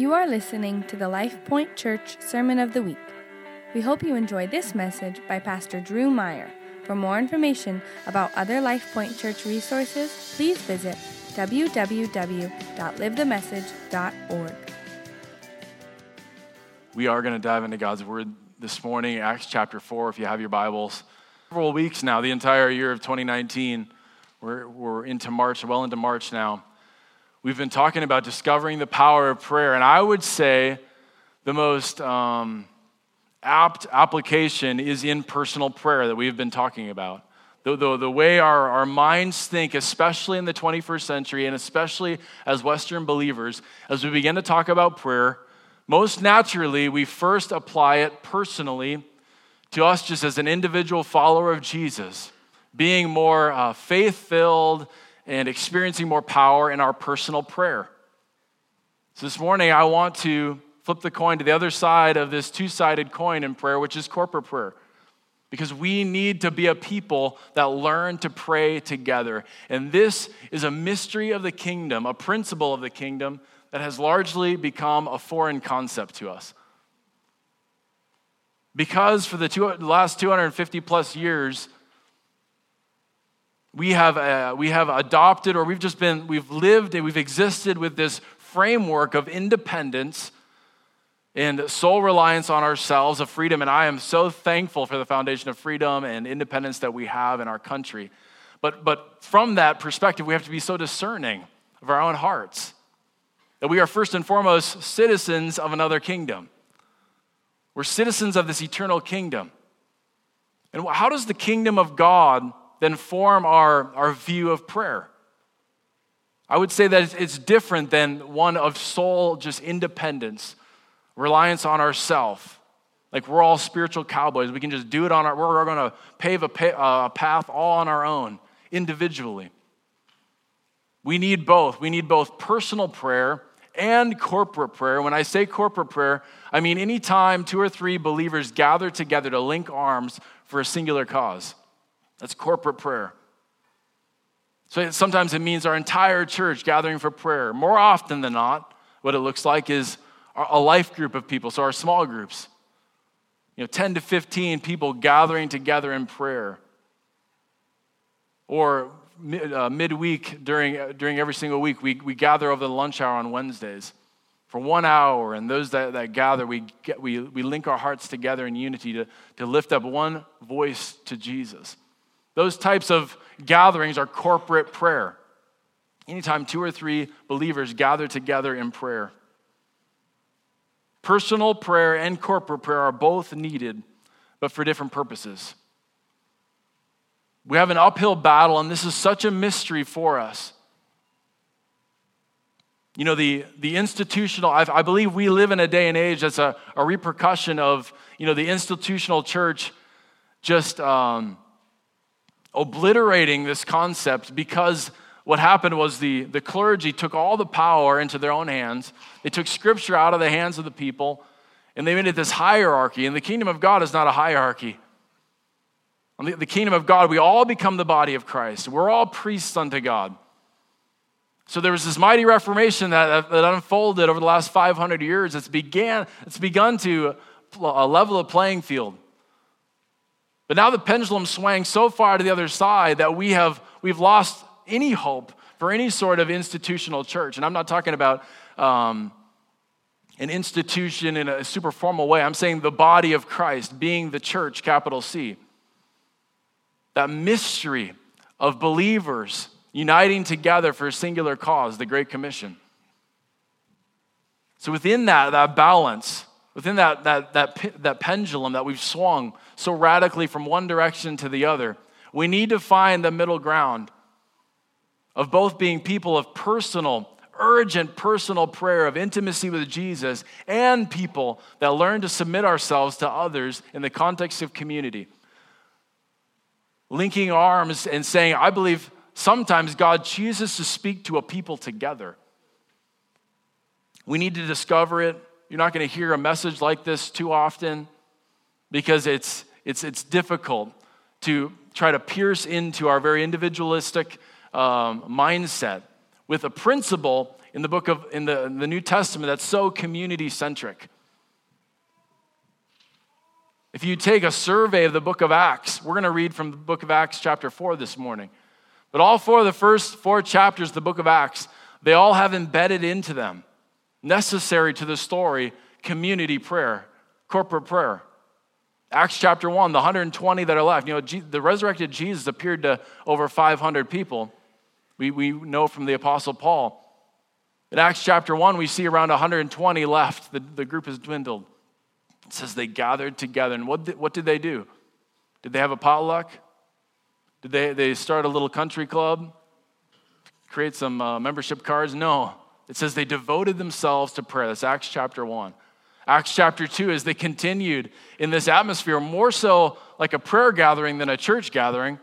You are listening to the Life Point Church Sermon of the Week. We hope you enjoy this message by Pastor Drew Meyer. For more information about other Life Point Church resources, please visit www.livethemessage.org. We are going to dive into God's Word this morning, Acts chapter 4, if you have your Bibles. Several weeks now, the entire year of 2019, we're, we're into March, well into March now. We've been talking about discovering the power of prayer, and I would say the most um, apt application is in personal prayer that we've been talking about. The, the, the way our, our minds think, especially in the 21st century, and especially as Western believers, as we begin to talk about prayer, most naturally, we first apply it personally to us just as an individual follower of Jesus, being more uh, faith filled and experiencing more power in our personal prayer. So this morning, I want to flip the coin to the other side of this two sided coin in prayer, which is corporate prayer. Because we need to be a people that learn to pray together. And this is a mystery of the kingdom, a principle of the kingdom that has largely become a foreign concept to us. Because for the two, last 250 plus years, we have, uh, we have adopted or we've just been, we've lived and we've existed with this framework of independence and sole reliance on ourselves of freedom. And I am so thankful for the foundation of freedom and independence that we have in our country. But, but from that perspective, we have to be so discerning of our own hearts that we are first and foremost citizens of another kingdom. We're citizens of this eternal kingdom. And how does the kingdom of God then form our, our view of prayer? I would say that it's different than one of sole just independence, reliance on ourself. Like we're all spiritual cowboys. We can just do it on our, we're going to pave a, a path all on our own, individually. We need both. We need both personal prayer and corporate prayer. When I say corporate prayer, I mean anytime two or three believers gather together to link arms for a singular cause. That's corporate prayer. So sometimes it means our entire church gathering for prayer. More often than not, what it looks like is a life group of people, so our small groups. You know, 10 to 15 people gathering together in prayer. Or uh, midweek during, uh, during every single week, we, we gather over the lunch hour on Wednesdays for one hour. And those that, that gather, we, get, we, we link our hearts together in unity to, to lift up one voice to Jesus. Those types of gatherings are corporate prayer. Anytime two or three believers gather together in prayer. Personal prayer and corporate prayer are both needed, but for different purposes. We have an uphill battle, and this is such a mystery for us. You know, the, the institutional, I, I believe we live in a day and age that's a, a repercussion of, you know, the institutional church just um, obliterating this concept because what happened was the, the clergy took all the power into their own hands. They took scripture out of the hands of the people, and they made it this hierarchy. And the kingdom of God is not a hierarchy the, the kingdom of God, we all become the body of Christ. We're all priests unto God. So there was this mighty reformation that, that unfolded over the last 500 years. It's, began, it's begun to a level of playing field. But now the pendulum swang so far to the other side that we have, we've lost any hope for any sort of institutional church. And I'm not talking about um, an institution in a super formal way. I'm saying the body of Christ, being the church, capital C that mystery of believers uniting together for a singular cause, the Great Commission. So, within that, that balance, within that, that, that, that pendulum that we've swung so radically from one direction to the other, we need to find the middle ground of both being people of personal, urgent personal prayer, of intimacy with Jesus, and people that learn to submit ourselves to others in the context of community linking arms and saying, I believe sometimes God chooses to speak to a people together. We need to discover it. You're not going to hear a message like this too often because it's, it's, it's difficult to try to pierce into our very individualistic um, mindset with a principle in the book of in the, in the New Testament that's so community centric. If you take a survey of the book of Acts, we're going to read from the book of Acts, chapter 4, this morning. But all four of the first four chapters of the book of Acts, they all have embedded into them, necessary to the story, community prayer, corporate prayer. Acts chapter 1, the 120 that are left. You know, the resurrected Jesus appeared to over 500 people. We, we know from the Apostle Paul. In Acts chapter 1, we see around 120 left. The, the group has dwindled. It says they gathered together. And what did, what did they do? Did they have a potluck? Did they, they start a little country club? Create some uh, membership cards? No. It says they devoted themselves to prayer. That's Acts chapter 1. Acts chapter 2, as they continued in this atmosphere, more so like a prayer gathering than a church gathering,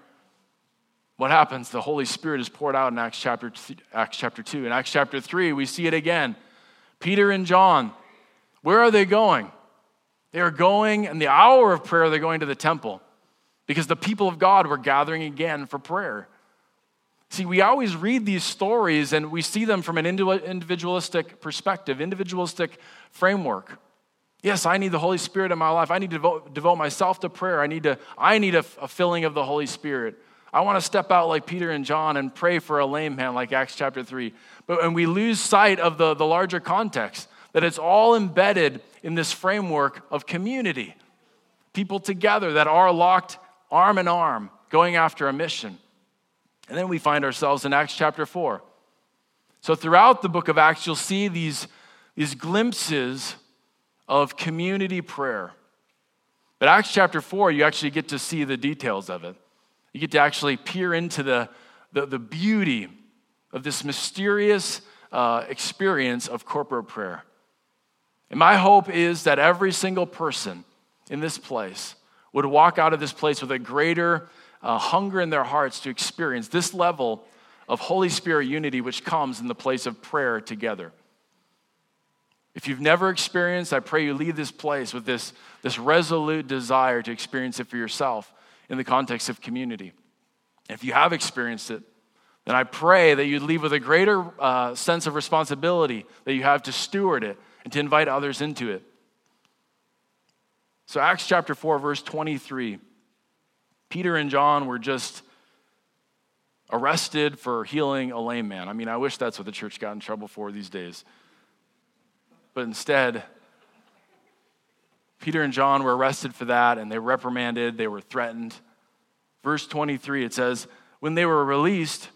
what happens? The Holy Spirit is poured out in Acts chapter, Acts chapter 2. In Acts chapter 3, we see it again. Peter and John, where are they going? They are going, in the hour of prayer, they're going to the temple because the people of God were gathering again for prayer. See, we always read these stories and we see them from an individualistic perspective, individualistic framework. Yes, I need the Holy Spirit in my life. I need to devote, devote myself to prayer. I need, to, I need a, a filling of the Holy Spirit. I want to step out like Peter and John and pray for a lame man like Acts chapter 3. But and we lose sight of the, the larger context that it's all embedded in this framework of community. People together that are locked arm in arm, going after a mission. And then we find ourselves in Acts chapter 4. So throughout the book of Acts, you'll see these, these glimpses of community prayer. But Acts chapter 4, you actually get to see the details of it. You get to actually peer into the, the, the beauty of this mysterious uh, experience of corporate prayer. And my hope is that every single person in this place would walk out of this place with a greater uh, hunger in their hearts to experience this level of Holy Spirit unity, which comes in the place of prayer together. If you've never experienced, I pray you leave this place with this, this resolute desire to experience it for yourself in the context of community. If you have experienced it, then I pray that you leave with a greater uh, sense of responsibility that you have to steward it and to invite others into it. So, Acts chapter 4, verse 23. Peter and John were just arrested for healing a lame man. I mean, I wish that's what the church got in trouble for these days. But instead, Peter and John were arrested for that and they reprimanded, they were threatened. Verse 23, it says, When they were released,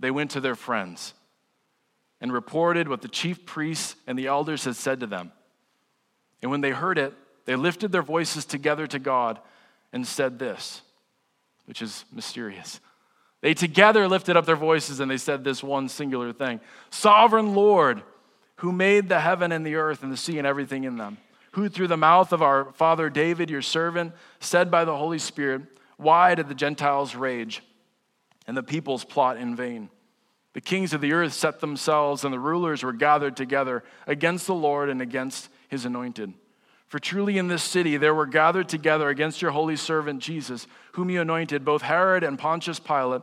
they went to their friends and reported what the chief priests and the elders had said to them. And when they heard it, they lifted their voices together to God and said this, which is mysterious. They together lifted up their voices and they said this one singular thing Sovereign Lord, who made the heaven and the earth and the sea and everything in them, who through the mouth of our father David, your servant, said by the Holy Spirit, Why did the Gentiles rage and the peoples plot in vain? The kings of the earth set themselves, and the rulers were gathered together against the Lord and against his anointed. For truly in this city there were gathered together against your holy servant Jesus, whom you anointed, both Herod and Pontius Pilate,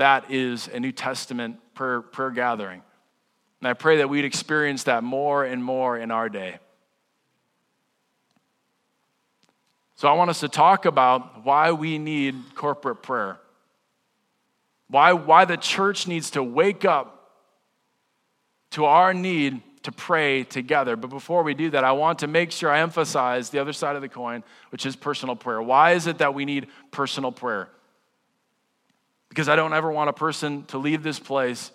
That is a New Testament prayer, prayer gathering. And I pray that we'd experience that more and more in our day. So I want us to talk about why we need corporate prayer. Why, why the church needs to wake up to our need to pray together. But before we do that, I want to make sure I emphasize the other side of the coin, which is personal prayer. Why is it that we need personal prayer? Because I don't ever want a person to leave this place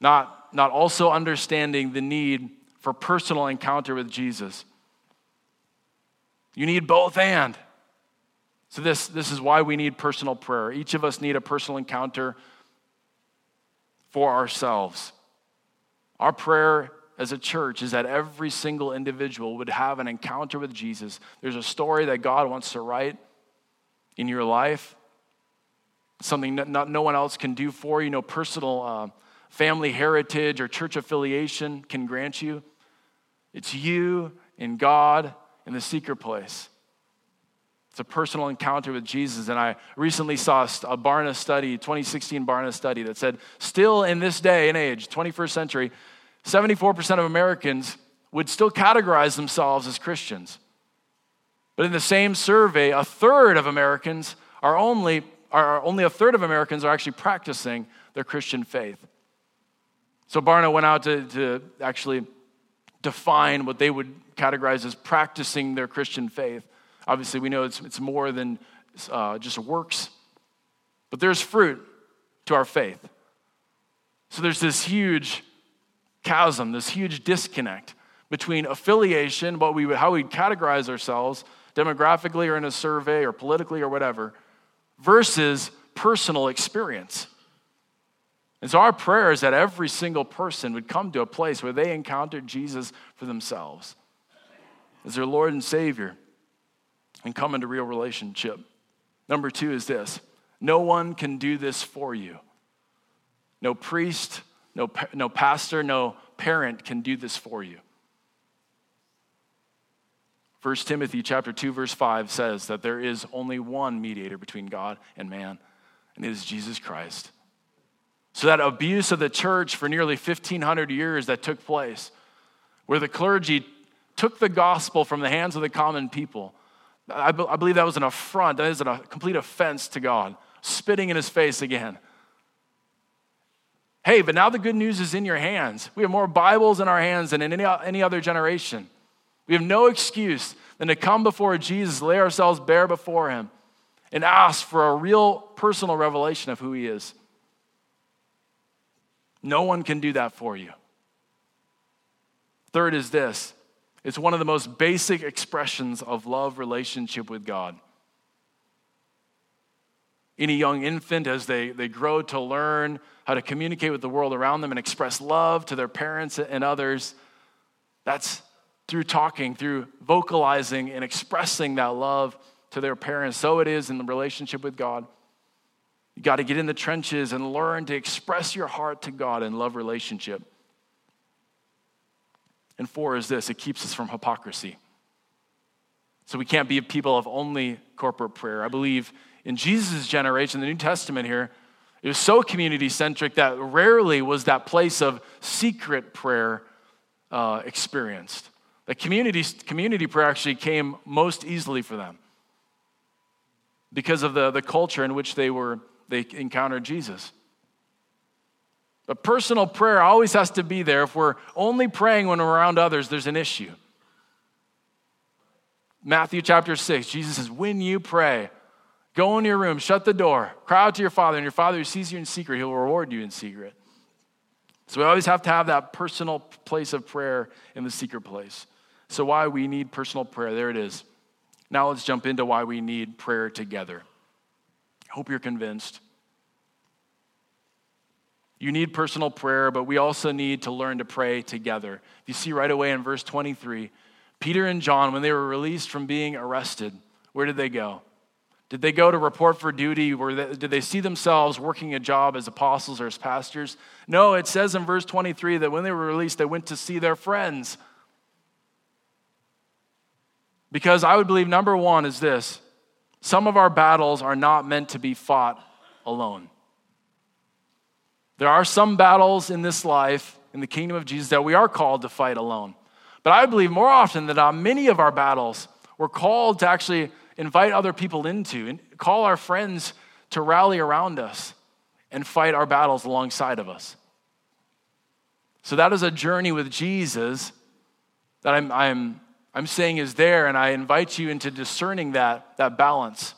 not, not also understanding the need for personal encounter with Jesus. You need both and. So, this, this is why we need personal prayer. Each of us need a personal encounter for ourselves. Our prayer as a church is that every single individual would have an encounter with Jesus. There's a story that God wants to write in your life, something that not, no one else can do for you, no personal uh, family heritage or church affiliation can grant you. It's you and God in the secret place. It's a personal encounter with Jesus. And I recently saw a Barna study, 2016 Barna study, that said, still in this day and age, 21st century, 74% of Americans would still categorize themselves as Christians. But in the same survey, a third of Americans are only, are only a third of Americans are actually practicing their Christian faith. So Barna went out to, to actually define what they would categorize as practicing their Christian faith. Obviously, we know it's, it's more than uh, just works, but there's fruit to our faith. So there's this huge chasm, this huge disconnect between affiliation, what we how we categorize ourselves demographically or in a survey or politically or whatever, versus personal experience. And so our prayer is that every single person would come to a place where they encountered Jesus for themselves as their Lord and Savior and come into real relationship. Number two is this no one can do this for you. No priest, no, no pastor, no parent can do this for you. 1 Timothy chapter 2 verse 5 says that there is only one mediator between God and man, and it is Jesus Christ. So that abuse of the church for nearly 1500 years that took place where the clergy took the gospel from the hands of the common people. I, be- I believe that was an affront, that is a complete offense to God, spitting in his face again. Hey, but now the good news is in your hands. We have more Bibles in our hands than in any, any other generation. We have no excuse than to come before Jesus, lay ourselves bare before him, and ask for a real personal revelation of who he is. No one can do that for you. Third is this it's one of the most basic expressions of love relationship with God any young infant as they, they grow to learn how to communicate with the world around them and express love to their parents and others. That's through talking, through vocalizing and expressing that love to their parents. So it is in the relationship with God. You got to get in the trenches and learn to express your heart to God in love relationship. And four is this it keeps us from hypocrisy. So we can't be people of only corporate prayer. I believe in Jesus' generation, the New Testament here, it was so community centric that rarely was that place of secret prayer uh, experienced. The community, community prayer actually came most easily for them because of the, the culture in which they were they encountered Jesus. But personal prayer always has to be there. If we're only praying when we're around others, there's an issue. Matthew chapter 6, Jesus says, When you pray, Go in your room, shut the door, cry out to your father, and your father who sees you in secret, he'll reward you in secret. So we always have to have that personal place of prayer in the secret place. So, why we need personal prayer, there it is. Now, let's jump into why we need prayer together. I hope you're convinced. You need personal prayer, but we also need to learn to pray together. You see right away in verse 23, Peter and John, when they were released from being arrested, where did they go? Did they go to report for duty? Or did they see themselves working a job as apostles or as pastors? No, it says in verse 23 that when they were released, they went to see their friends. Because I would believe number one is this some of our battles are not meant to be fought alone. There are some battles in this life, in the kingdom of Jesus, that we are called to fight alone. But I believe more often than not, many of our battles, we're called to actually invite other people into and call our friends to rally around us and fight our battles alongside of us. So that is a journey with Jesus that I'm, I'm, I'm saying is there, and I invite you into discerning that, that balance.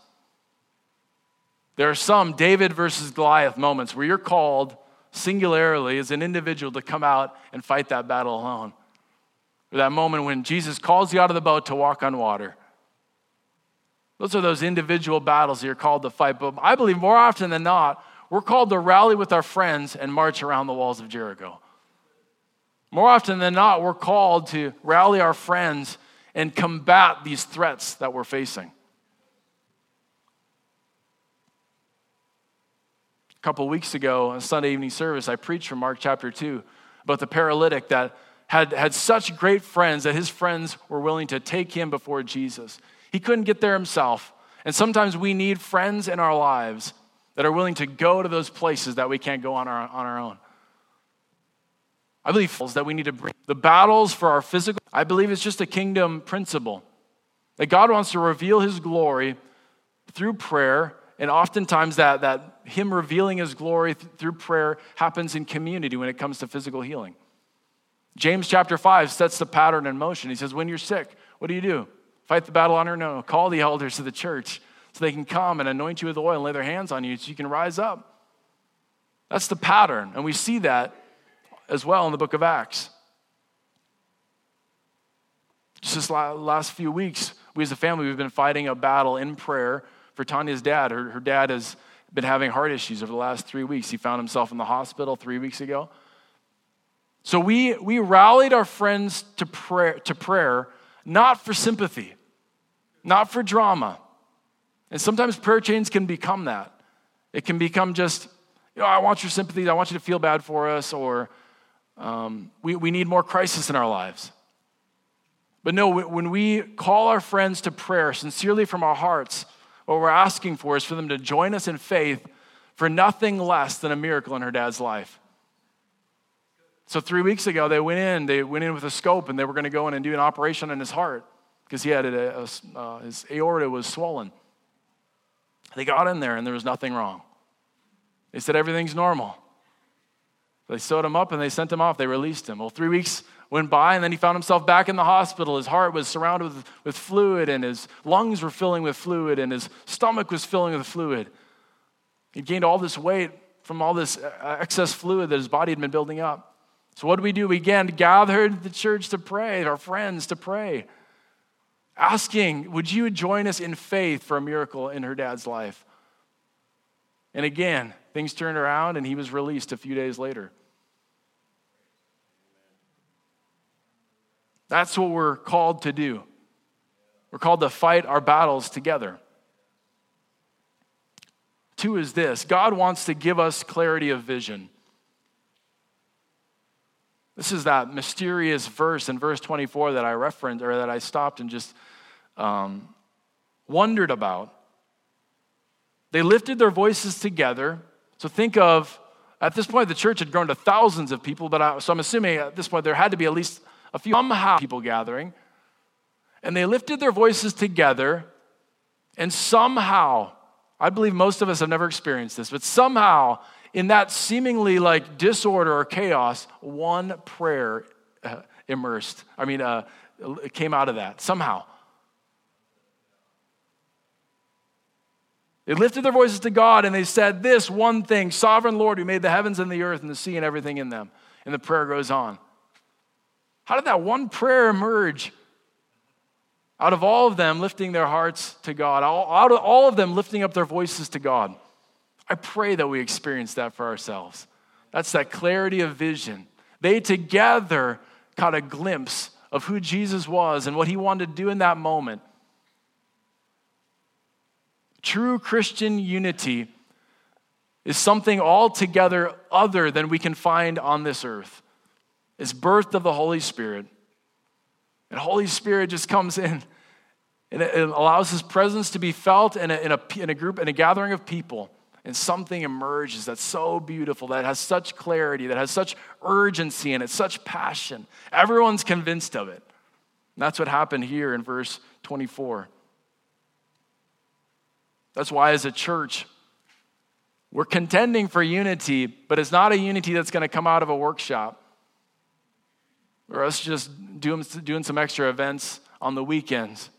There are some David versus Goliath moments where you're called singularly as an individual to come out and fight that battle alone. Or that moment when Jesus calls you out of the boat to walk on water. Those are those individual battles you're called to fight. But I believe more often than not, we're called to rally with our friends and march around the walls of Jericho. More often than not, we're called to rally our friends and combat these threats that we're facing. A couple weeks ago, on Sunday evening service, I preached from Mark chapter 2 about the paralytic that had, had such great friends that his friends were willing to take him before Jesus. He couldn't get there himself. And sometimes we need friends in our lives that are willing to go to those places that we can't go on our, on our own. I believe that we need to bring the battles for our physical. I believe it's just a kingdom principle that God wants to reveal his glory through prayer and oftentimes, that, that Him revealing His glory th- through prayer happens in community when it comes to physical healing. James chapter 5 sets the pattern in motion. He says, When you're sick, what do you do? Fight the battle on your own. Call the elders of the church so they can come and anoint you with oil and lay their hands on you so you can rise up. That's the pattern. And we see that as well in the book of Acts. Just this last few weeks, we as a family, we've been fighting a battle in prayer for Tanya's dad. Her, her dad has been having heart issues over the last three weeks. He found himself in the hospital three weeks ago. So we, we rallied our friends to prayer, to prayer, not for sympathy, not for drama. And sometimes prayer chains can become that. It can become just, you know, I want your sympathy, I want you to feel bad for us, or um, we, we need more crisis in our lives. But no, when we call our friends to prayer sincerely from our hearts, what we're asking for is for them to join us in faith for nothing less than a miracle in her dad's life. So, three weeks ago, they went in, they went in with a scope, and they were going to go in and do an operation on his heart because he had a, a, uh, his aorta was swollen. They got in there, and there was nothing wrong. They said everything's normal. They sewed him up and they sent him off. They released him. Well, three weeks went by, and then he found himself back in the hospital. His heart was surrounded with, with fluid, and his lungs were filling with fluid, and his stomach was filling with fluid. He gained all this weight from all this uh, excess fluid that his body had been building up. So, what did we do? We again gathered the church to pray, our friends to pray, asking, Would you join us in faith for a miracle in her dad's life? And again, things turned around, and he was released a few days later. That's what we're called to do. We're called to fight our battles together. Two is this God wants to give us clarity of vision. This is that mysterious verse in verse 24 that I referenced or that I stopped and just um, wondered about. They lifted their voices together. So think of, at this point, the church had grown to thousands of people, but I, so I'm assuming at this point there had to be at least a few somehow people gathering, and they lifted their voices together, and somehow, I believe most of us have never experienced this, but somehow, in that seemingly like disorder or chaos, one prayer uh, immersed. I mean, uh, came out of that somehow. They lifted their voices to God and they said, This one thing, sovereign Lord who made the heavens and the earth and the sea and everything in them. And the prayer goes on. How did that one prayer emerge? Out of all of them lifting their hearts to God, out of all of them lifting up their voices to God. I pray that we experience that for ourselves. That's that clarity of vision. They together caught a glimpse of who Jesus was and what he wanted to do in that moment. True Christian unity is something altogether other than we can find on this earth is birthed of the Holy Spirit. And Holy Spirit just comes in and it allows his presence to be felt in a, in a, in a group, in a gathering of people. And something emerges that's so beautiful, that has such clarity, that has such urgency and it's such passion. Everyone's convinced of it. And that's what happened here in verse 24. That's why, as a church, we're contending for unity, but it's not a unity that's going to come out of a workshop or us just doing, doing some extra events on the weekends.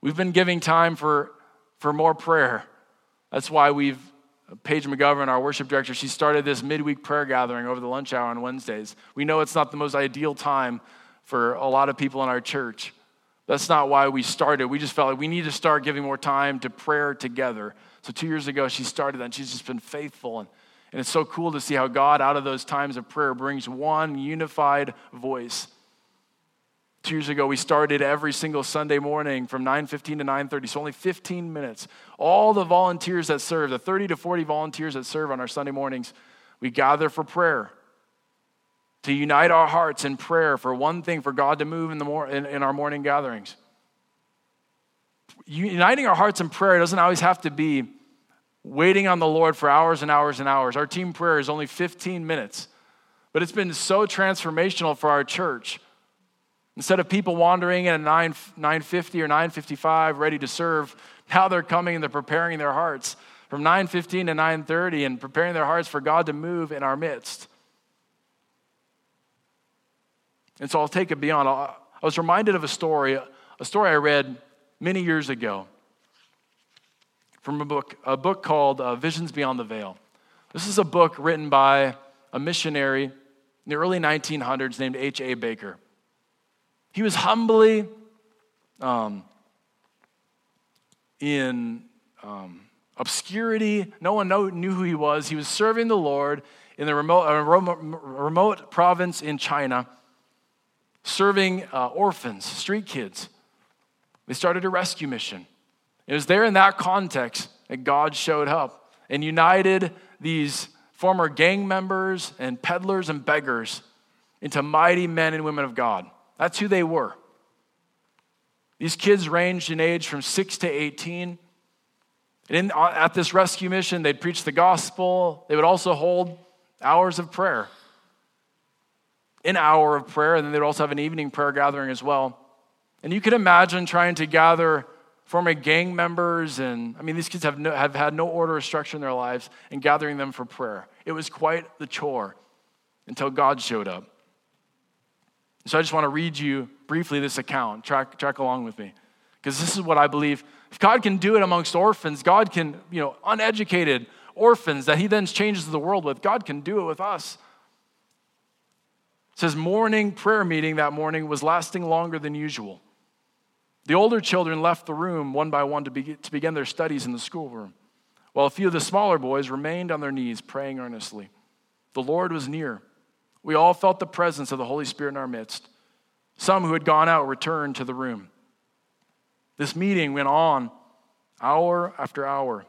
We've been giving time for, for more prayer. That's why we've, Paige McGovern, our worship director, she started this midweek prayer gathering over the lunch hour on Wednesdays. We know it's not the most ideal time for a lot of people in our church. That's not why we started. We just felt like we need to start giving more time to prayer together. So two years ago, she started that, and she's just been faithful. And And it's so cool to see how God, out of those times of prayer, brings one unified voice. Two years ago, we started every single Sunday morning from 9.15 to 9.30, so only 15 minutes. All the volunteers that serve, the 30 to 40 volunteers that serve on our Sunday mornings, we gather for prayer to unite our hearts in prayer for one thing, for God to move in, the mor- in, in our morning gatherings. Uniting our hearts in prayer doesn't always have to be waiting on the Lord for hours and hours and hours. Our team prayer is only 15 minutes, but it's been so transformational for our church. Instead of people wandering in at 9, 950 or 955 ready to serve, now they're coming and they're preparing their hearts from 9:15 to 9:30 and preparing their hearts for God to move in our midst. And so I'll take it beyond. I was reminded of a story, a story I read many years ago from a book, a book called uh, Visions Beyond the Veil. This is a book written by a missionary in the early 1900s named H.A. Baker. He was humbly um, in um, obscurity. No one know, knew who he was. He was serving the Lord in the remote, uh, remote province in China serving uh, orphans, street kids. They started a rescue mission. It was there in that context that God showed up and united these former gang members and peddlers and beggars into mighty men and women of God. That's who they were. These kids ranged in age from 6 to 18. And in, uh, at this rescue mission, they'd preach the gospel. They would also hold hours of prayer an hour of prayer, and then they'd also have an evening prayer gathering as well. And you could imagine trying to gather former gang members, and I mean, these kids have, no, have had no order or structure in their lives, and gathering them for prayer. It was quite the chore until God showed up. So I just want to read you briefly this account. Track, track along with me. Because this is what I believe. If God can do it amongst orphans, God can, you know, uneducated orphans that he then changes the world with, God can do it with us. It says morning prayer meeting that morning was lasting longer than usual. The older children left the room one by one to, be, to begin their studies in the schoolroom, while a few of the smaller boys remained on their knees praying earnestly. The Lord was near. We all felt the presence of the Holy Spirit in our midst. Some who had gone out returned to the room. This meeting went on hour after hour,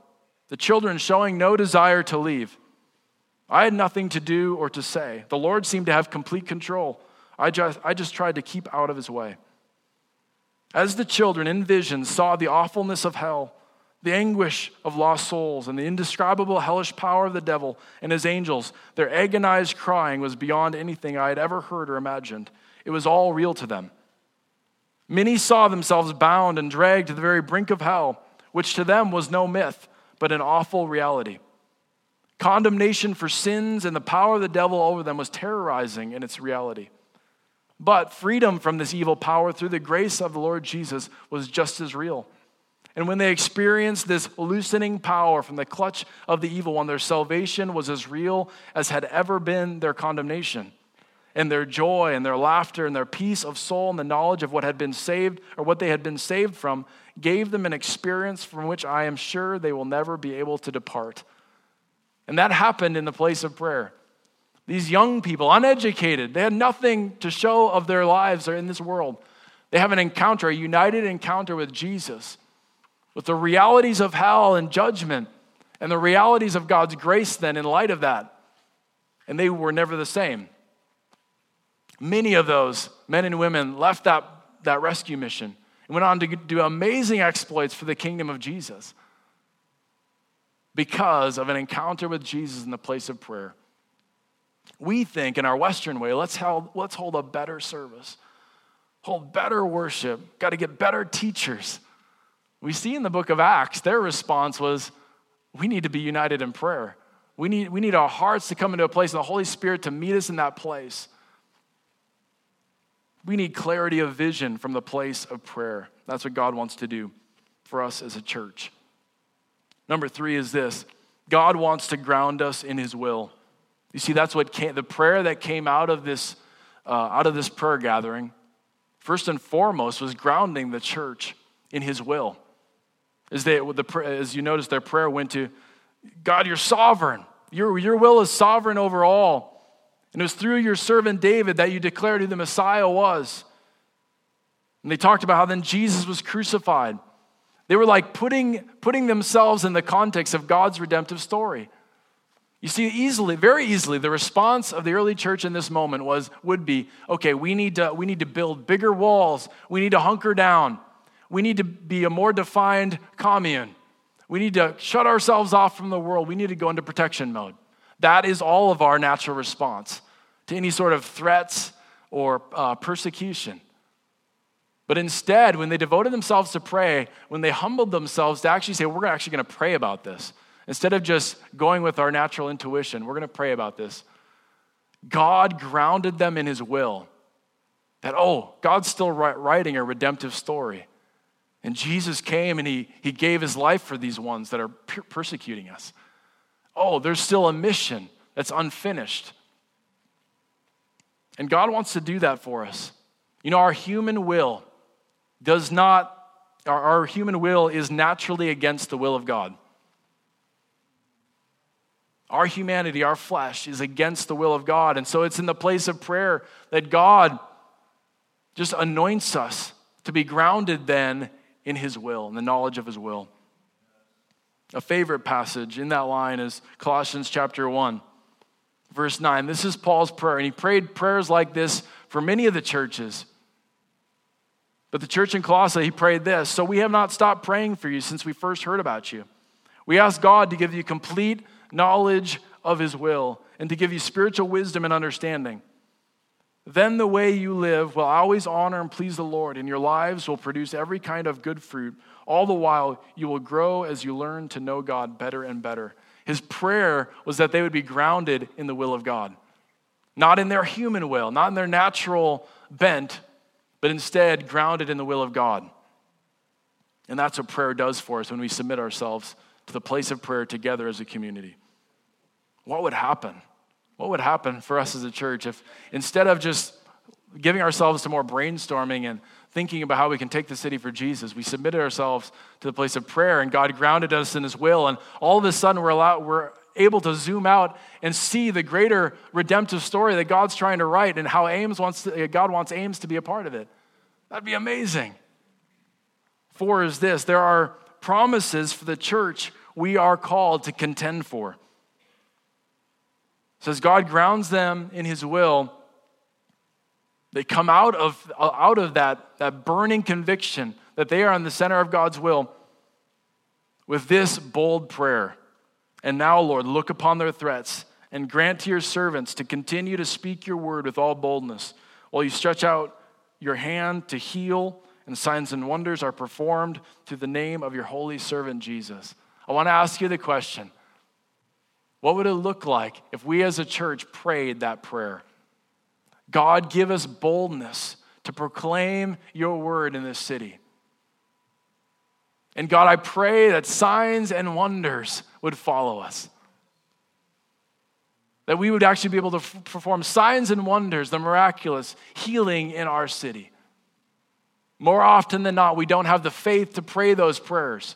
the children showing no desire to leave. I had nothing to do or to say. The Lord seemed to have complete control. I just, I just tried to keep out of his way. As the children in vision saw the awfulness of hell, the anguish of lost souls, and the indescribable hellish power of the devil and his angels, their agonized crying was beyond anything I had ever heard or imagined. It was all real to them. Many saw themselves bound and dragged to the very brink of hell, which to them was no myth, but an awful reality. Condemnation for sins and the power of the devil over them was terrorizing in its reality. But freedom from this evil power through the grace of the Lord Jesus was just as real. And when they experienced this loosening power from the clutch of the evil one, their salvation was as real as had ever been their condemnation. And their joy and their laughter and their peace of soul and the knowledge of what had been saved or what they had been saved from gave them an experience from which I am sure they will never be able to depart. And that happened in the place of prayer. These young people, uneducated, they had nothing to show of their lives or in this world. They have an encounter, a united encounter with Jesus, with the realities of hell and judgment, and the realities of God's grace, then, in light of that. And they were never the same. Many of those men and women left that, that rescue mission and went on to do amazing exploits for the kingdom of Jesus because of an encounter with Jesus in the place of prayer. We think in our Western way, let's hold, let's hold a better service, hold better worship, got to get better teachers. We see in the book of Acts, their response was, we need to be united in prayer. We need, we need our hearts to come into a place, and the Holy Spirit to meet us in that place. We need clarity of vision from the place of prayer. That's what God wants to do for us as a church. Number three is this God wants to ground us in His will. You see, that's what came, the prayer that came out of this, uh, out of this prayer gathering, first and foremost, was grounding the church in His will. As, they, the, as you notice, their prayer went to God, you're sovereign. Your, your will is sovereign over all. And it was through your servant David that you declared who the Messiah was. And they talked about how then Jesus was crucified. They were like putting, putting themselves in the context of God's redemptive story. You see, easily, very easily, the response of the early church in this moment was, would be, okay, we need to, we need to build bigger walls. We need to hunker down. We need to be a more defined commune. We need to shut ourselves off from the world. We need to go into protection mode. That is all of our natural response to any sort of threats or uh, persecution. But instead, when they devoted themselves to pray, when they humbled themselves to actually say, we're actually going to pray about this, instead of just going with our natural intuition, we're going to pray about this. God grounded them in his will. That, oh, God's still writing a redemptive story. And Jesus came and he, he gave his life for these ones that are persecuting us. Oh, there's still a mission that's unfinished. And God wants to do that for us. You know, our human will does not, our, our human will is naturally against the will of God. Our humanity, our flesh, is against the will of God. And so it's in the place of prayer that God just anoints us to be grounded then in His will, in the knowledge of His will. A favorite passage in that line is Colossians chapter 1, verse 9. This is Paul's prayer, and he prayed prayers like this for many of the churches. But the church in Colossae, he prayed this So we have not stopped praying for you since we first heard about you. We ask God to give you complete knowledge of his will and to give you spiritual wisdom and understanding. Then the way you live will always honor and please the Lord, and your lives will produce every kind of good fruit. All the while, you will grow as you learn to know God better and better. His prayer was that they would be grounded in the will of God, not in their human will, not in their natural bent, but instead grounded in the will of God. And that's what prayer does for us when we submit ourselves to the place of prayer together as a community. What would happen? What would happen for us as a church if instead of just giving ourselves to more brainstorming and thinking about how we can take the city for Jesus, we submitted ourselves to the place of prayer and God grounded us in His will, and all of a sudden we're, allowed, we're able to zoom out and see the greater redemptive story that God's trying to write and how Ames wants to, uh, God wants Ames to be a part of it. That'd be amazing. Four is this there are promises for the church we are called to contend for. Says God grounds them in his will. They come out of, out of that, that burning conviction that they are in the center of God's will with this bold prayer. And now, Lord, look upon their threats and grant to your servants to continue to speak your word with all boldness while you stretch out your hand to heal, and signs and wonders are performed through the name of your holy servant Jesus. I want to ask you the question What would it look like if we as a church prayed that prayer? God, give us boldness to proclaim your word in this city. And God, I pray that signs and wonders would follow us that we would actually be able to f- perform signs and wonders, the miraculous healing in our city. More often than not, we don't have the faith to pray those prayers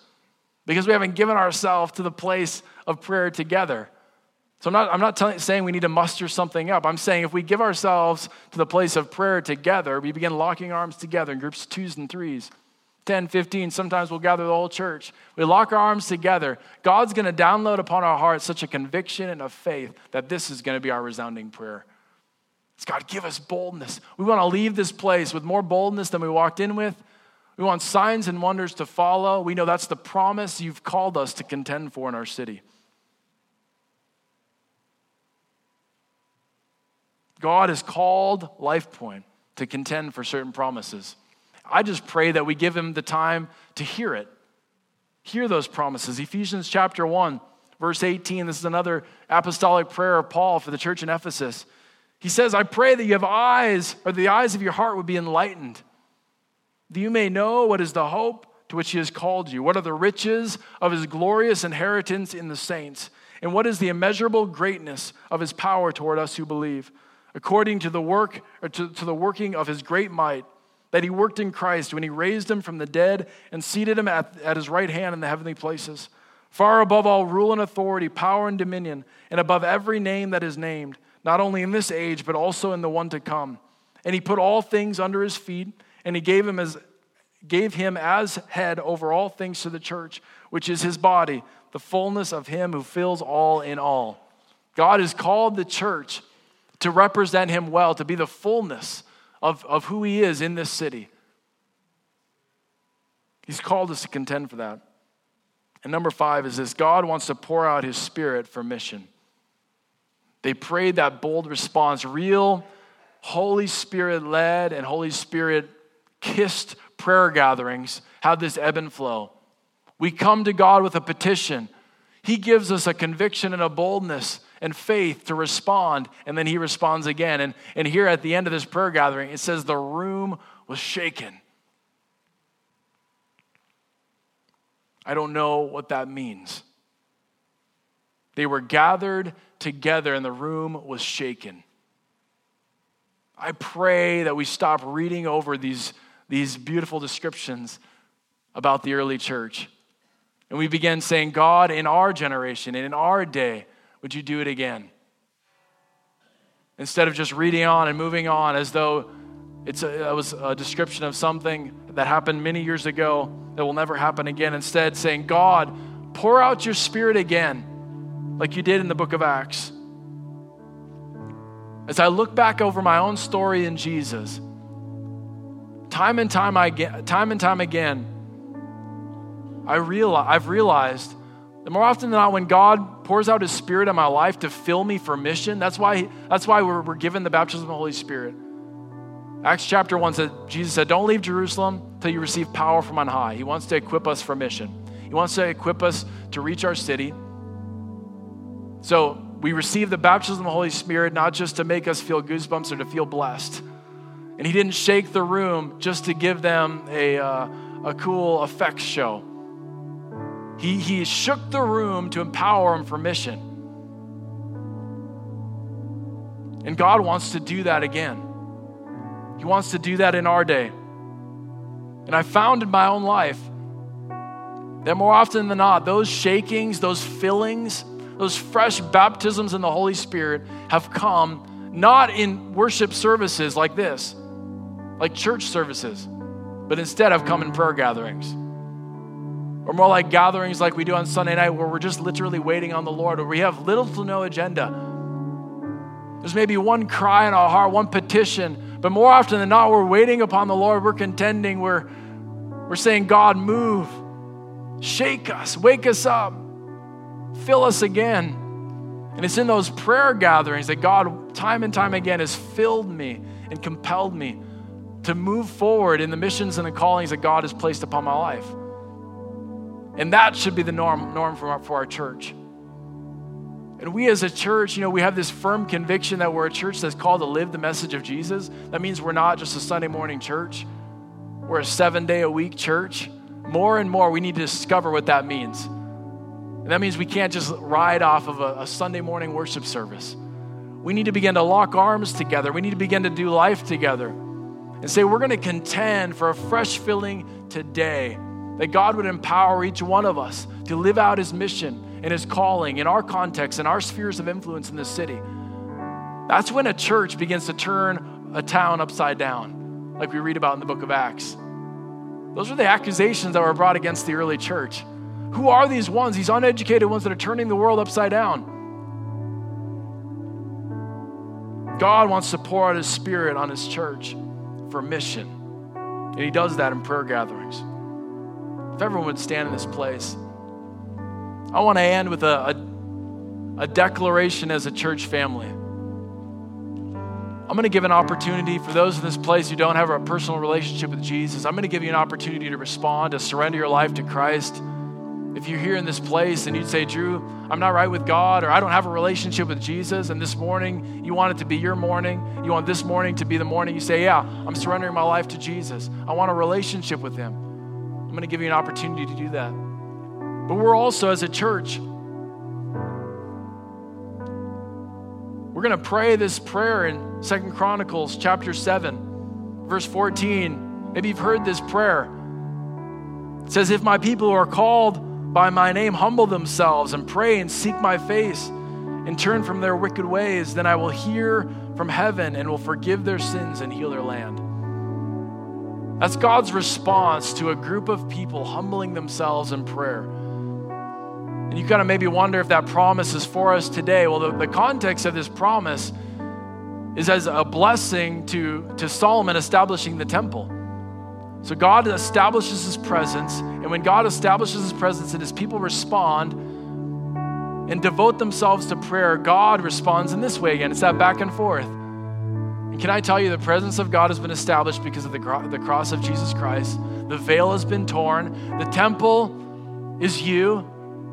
because we haven't given ourselves to the place of prayer together. So I'm not, I'm not telling, saying we need to muster something up. I'm saying if we give ourselves to the place of prayer together, we begin locking arms together in groups twos and threes. 10, 15, sometimes we'll gather the whole church. We lock our arms together. God's going to download upon our hearts such a conviction and a faith that this is going to be our resounding prayer. It's God, give us boldness. We want to leave this place with more boldness than we walked in with. We want signs and wonders to follow. We know that's the promise you've called us to contend for in our city. God has called LifePoint to contend for certain promises. I just pray that we give him the time to hear it. Hear those promises. Ephesians chapter 1, verse 18. This is another apostolic prayer of Paul for the church in Ephesus. He says, I pray that you have eyes, or the eyes of your heart would be enlightened, you may know what is the hope to which he has called you, what are the riches of his glorious inheritance in the saints, and what is the immeasurable greatness of his power toward us who believe, according to the work or to, to the working of his great might that he worked in Christ when he raised him from the dead and seated him at, at his right hand in the heavenly places, far above all rule and authority, power and dominion, and above every name that is named, not only in this age, but also in the one to come. And he put all things under his feet, and he gave him as gave him as head over all things to the church, which is his body, the fullness of him who fills all in all. God has called the church to represent him well, to be the fullness of, of who he is in this city. He's called us to contend for that. And number five is this God wants to pour out his spirit for mission. They prayed that bold response, real Holy Spirit led and Holy Spirit kissed prayer gatherings have this ebb and flow. We come to God with a petition. He gives us a conviction and a boldness and faith to respond, and then He responds again. And, and here at the end of this prayer gathering, it says the room was shaken. I don't know what that means. They were gathered together and the room was shaken. I pray that we stop reading over these, these beautiful descriptions about the early church. And we began saying, God, in our generation and in our day, would you do it again? Instead of just reading on and moving on as though it's a, it was a description of something that happened many years ago that will never happen again. Instead, saying, God, pour out your spirit again, like you did in the book of Acts. As I look back over my own story in Jesus, time and time, I, get, time and time again, I realize, I've realized that more often than not, when God pours out His Spirit in my life to fill me for mission, that's why, that's why we're, we're given the baptism of the Holy Spirit. Acts chapter 1 said, Jesus said, Don't leave Jerusalem till you receive power from on high. He wants to equip us for mission, He wants to equip us to reach our city. So we receive the baptism of the Holy Spirit not just to make us feel goosebumps or to feel blessed. And He didn't shake the room just to give them a, uh, a cool effects show. He, he shook the room to empower them for mission. And God wants to do that again. He wants to do that in our day. And I found in my own life that more often than not, those shakings, those fillings, those fresh baptisms in the Holy Spirit have come not in worship services like this, like church services, but instead have come in prayer gatherings. Or more like gatherings like we do on Sunday night where we're just literally waiting on the Lord, where we have little to no agenda. There's maybe one cry in our heart, one petition, but more often than not, we're waiting upon the Lord, we're contending, we're, we're saying, God, move, shake us, wake us up, fill us again. And it's in those prayer gatherings that God, time and time again, has filled me and compelled me to move forward in the missions and the callings that God has placed upon my life. And that should be the norm, norm for, our, for our church. And we as a church, you know, we have this firm conviction that we're a church that's called to live the message of Jesus. That means we're not just a Sunday morning church, we're a seven day a week church. More and more, we need to discover what that means. And that means we can't just ride off of a, a Sunday morning worship service. We need to begin to lock arms together. We need to begin to do life together and say, we're going to contend for a fresh filling today. That God would empower each one of us to live out his mission and his calling in our context and our spheres of influence in this city. That's when a church begins to turn a town upside down, like we read about in the book of Acts. Those are the accusations that were brought against the early church. Who are these ones, these uneducated ones that are turning the world upside down? God wants to pour out his spirit on his church for mission. And he does that in prayer gatherings. If everyone would stand in this place. I want to end with a, a, a declaration as a church family. I'm going to give an opportunity for those in this place who don't have a personal relationship with Jesus. I'm going to give you an opportunity to respond, to surrender your life to Christ. If you're here in this place and you'd say, Drew, I'm not right with God, or I don't have a relationship with Jesus, and this morning you want it to be your morning, you want this morning to be the morning you say, Yeah, I'm surrendering my life to Jesus. I want a relationship with Him. I'm going to give you an opportunity to do that. But we're also, as a church, we're going to pray this prayer in Second Chronicles chapter 7, verse 14. Maybe you've heard this prayer. It says, If my people are called by my name humble themselves and pray and seek my face and turn from their wicked ways, then I will hear from heaven and will forgive their sins and heal their land. That's God's response to a group of people humbling themselves in prayer. And you kind of maybe wonder if that promise is for us today. Well, the, the context of this promise is as a blessing to, to Solomon establishing the temple. So God establishes his presence, and when God establishes his presence and his people respond and devote themselves to prayer, God responds in this way again. It's that back and forth. And can I tell you, the presence of God has been established because of the, the cross of Jesus Christ. The veil has been torn, the temple is you.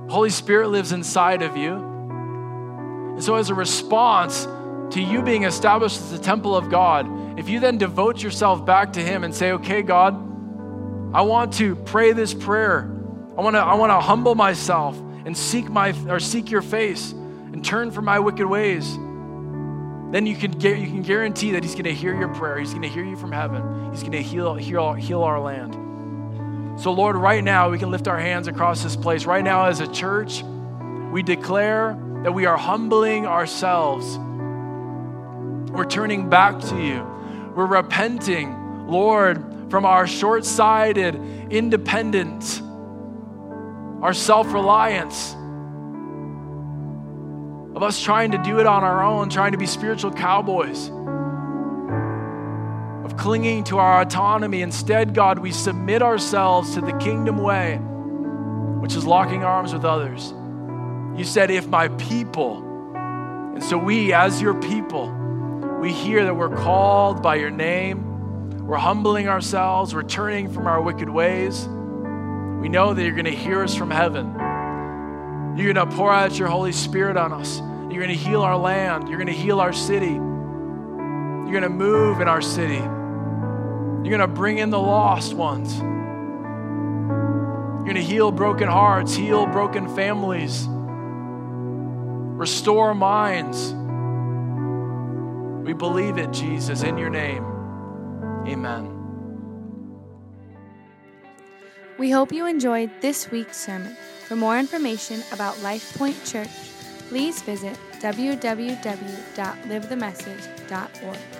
Holy Spirit lives inside of you. And so, as a response to you being established as the temple of God, if you then devote yourself back to Him and say, okay, God, I want to pray this prayer. I want to, I want to humble myself and seek my or seek your face and turn from my wicked ways. Then you can get, you can guarantee that He's going to hear your prayer. He's going to hear you from heaven. He's going to heal, heal, heal our land. So, Lord, right now, we can lift our hands across this place. Right now, as a church, we declare that we are humbling ourselves. We're turning back to you. We're repenting, Lord, from our short sighted independence, our self reliance, of us trying to do it on our own, trying to be spiritual cowboys of clinging to our autonomy. Instead, God, we submit ourselves to the kingdom way, which is locking arms with others. You said, if my people, and so we, as your people, we hear that we're called by your name. We're humbling ourselves. We're turning from our wicked ways. We know that you're going to hear us from heaven. You're going to pour out your Holy Spirit on us. You're going to heal our land. You're going to heal our city. You're going to move in our city. You're going to bring in the lost ones. You're going to heal broken hearts, heal broken families, restore minds. We believe it, Jesus, in your name. Amen. We hope you enjoyed this week's sermon. For more information about Life Point Church, please visit www.livethemessage.org.